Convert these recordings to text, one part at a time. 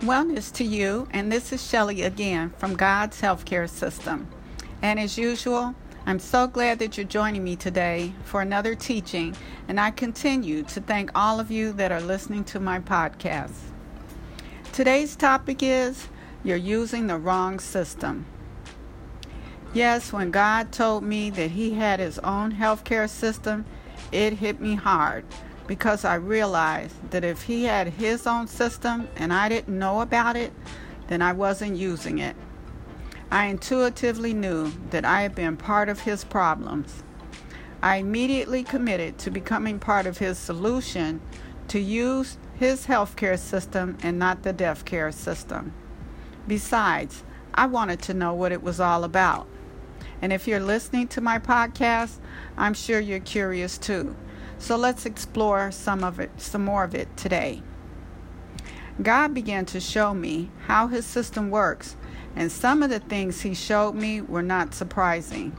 Wellness to you, and this is Shelly again from God's Healthcare System. And as usual, I'm so glad that you're joining me today for another teaching, and I continue to thank all of you that are listening to my podcast. Today's topic is You're using the wrong system. Yes, when God told me that He had His own healthcare system, it hit me hard because I realized that if he had his own system and I didn't know about it, then I wasn't using it. I intuitively knew that I had been part of his problems. I immediately committed to becoming part of his solution to use his healthcare system and not the death care system. Besides, I wanted to know what it was all about. And if you're listening to my podcast, I'm sure you're curious too. So let's explore some of it, some more of it today. God began to show me how his system works, and some of the things he showed me were not surprising.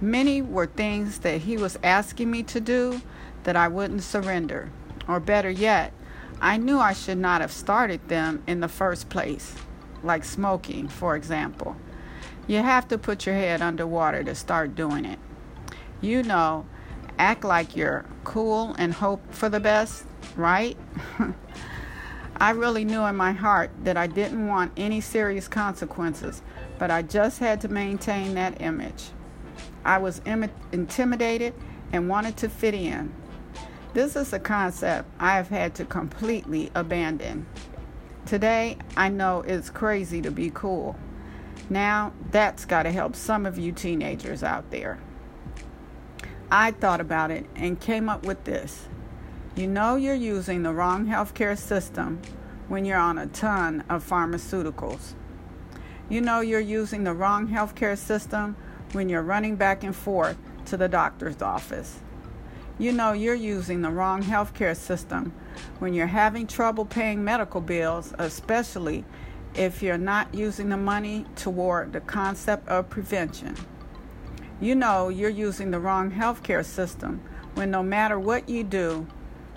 Many were things that he was asking me to do that I wouldn't surrender. Or better yet, I knew I should not have started them in the first place, like smoking, for example. You have to put your head underwater to start doing it. You know, act like you're cool and hope for the best, right? I really knew in my heart that I didn't want any serious consequences, but I just had to maintain that image. I was Im- intimidated and wanted to fit in. This is a concept I have had to completely abandon. Today, I know it's crazy to be cool. Now, that's got to help some of you teenagers out there. I thought about it and came up with this. You know you're using the wrong healthcare system when you're on a ton of pharmaceuticals. You know you're using the wrong healthcare system when you're running back and forth to the doctor's office. You know you're using the wrong healthcare system when you're having trouble paying medical bills, especially if you're not using the money toward the concept of prevention. You know you're using the wrong healthcare system when no matter what you do,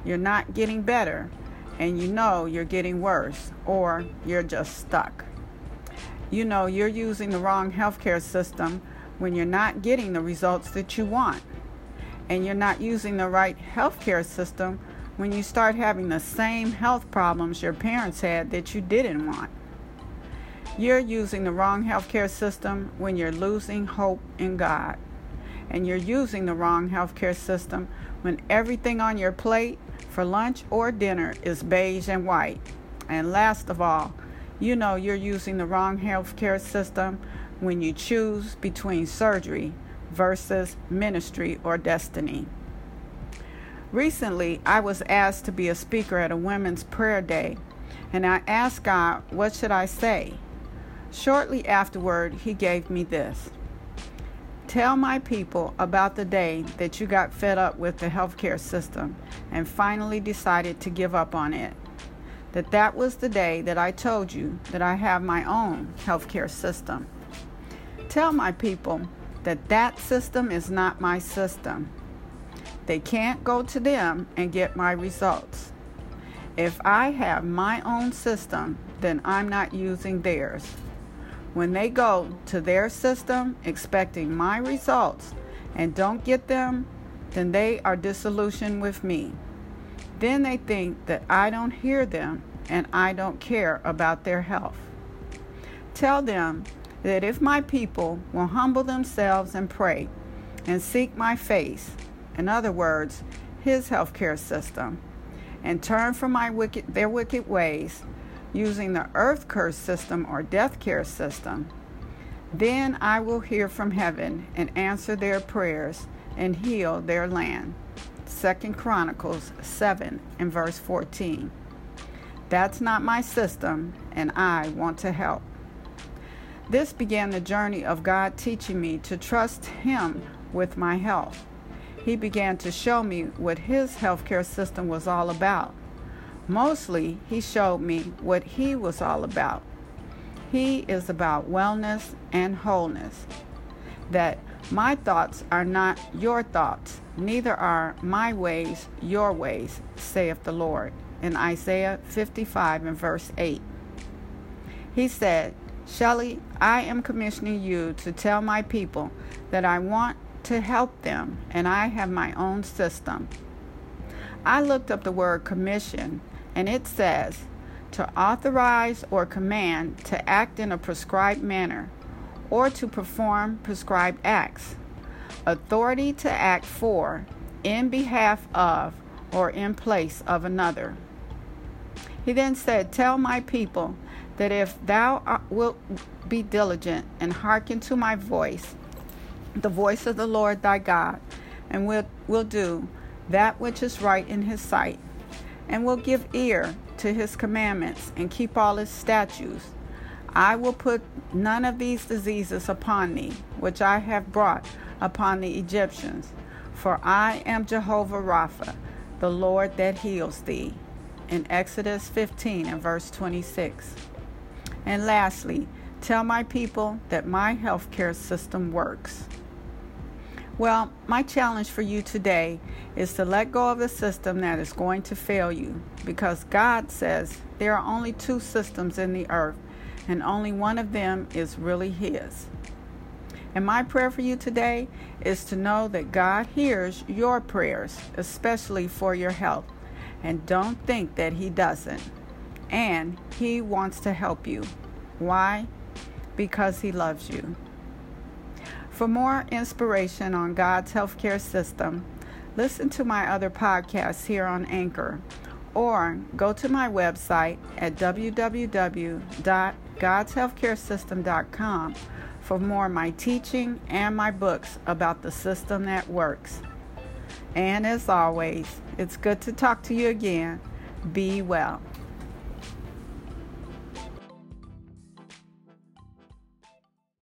you're not getting better and you know you're getting worse or you're just stuck. You know you're using the wrong healthcare system when you're not getting the results that you want. And you're not using the right healthcare system when you start having the same health problems your parents had that you didn't want. You're using the wrong healthcare system when you're losing hope in God. And you're using the wrong healthcare system when everything on your plate for lunch or dinner is beige and white. And last of all, you know you're using the wrong healthcare system when you choose between surgery versus ministry or destiny. Recently, I was asked to be a speaker at a women's prayer day, and I asked God, What should I say? Shortly afterward, he gave me this Tell my people about the day that you got fed up with the healthcare system and finally decided to give up on it. That that was the day that I told you that I have my own healthcare system. Tell my people that that system is not my system. They can't go to them and get my results. If I have my own system, then I'm not using theirs. When they go to their system expecting my results and don't get them, then they are disillusioned with me. Then they think that I don't hear them and I don't care about their health. Tell them that if my people will humble themselves and pray and seek my face, in other words, his healthcare system, and turn from my wicked, their wicked ways, using the earth curse system or death care system, then I will hear from heaven and answer their prayers and heal their land. 2 Chronicles 7 and verse 14. That's not my system, and I want to help. This began the journey of God teaching me to trust Him with my health. He began to show me what His healthcare system was all about Mostly, he showed me what he was all about. He is about wellness and wholeness. That my thoughts are not your thoughts, neither are my ways your ways, saith the Lord. In Isaiah 55 and verse 8. He said, Shelley, I am commissioning you to tell my people that I want to help them and I have my own system. I looked up the word commission and it says to authorize or command to act in a prescribed manner or to perform prescribed acts, authority to act for, in behalf of, or in place of another. He then said, Tell my people that if thou wilt be diligent and hearken to my voice, the voice of the Lord thy God, and will, will do that which is right in his sight, and will give ear to his commandments and keep all his statutes, I will put none of these diseases upon thee, which I have brought upon the Egyptians. For I am Jehovah Rapha, the Lord that heals thee. In Exodus 15 and verse 26. And lastly, tell my people that my healthcare system works. Well, my challenge for you today is to let go of the system that is going to fail you because God says there are only two systems in the earth and only one of them is really His. And my prayer for you today is to know that God hears your prayers, especially for your health. And don't think that He doesn't. And He wants to help you. Why? Because He loves you. For more inspiration on God's healthcare system, listen to my other podcasts here on Anchor or go to my website at www.godshealthcaresystem.com for more of my teaching and my books about the system that works. And as always, it's good to talk to you again. Be well.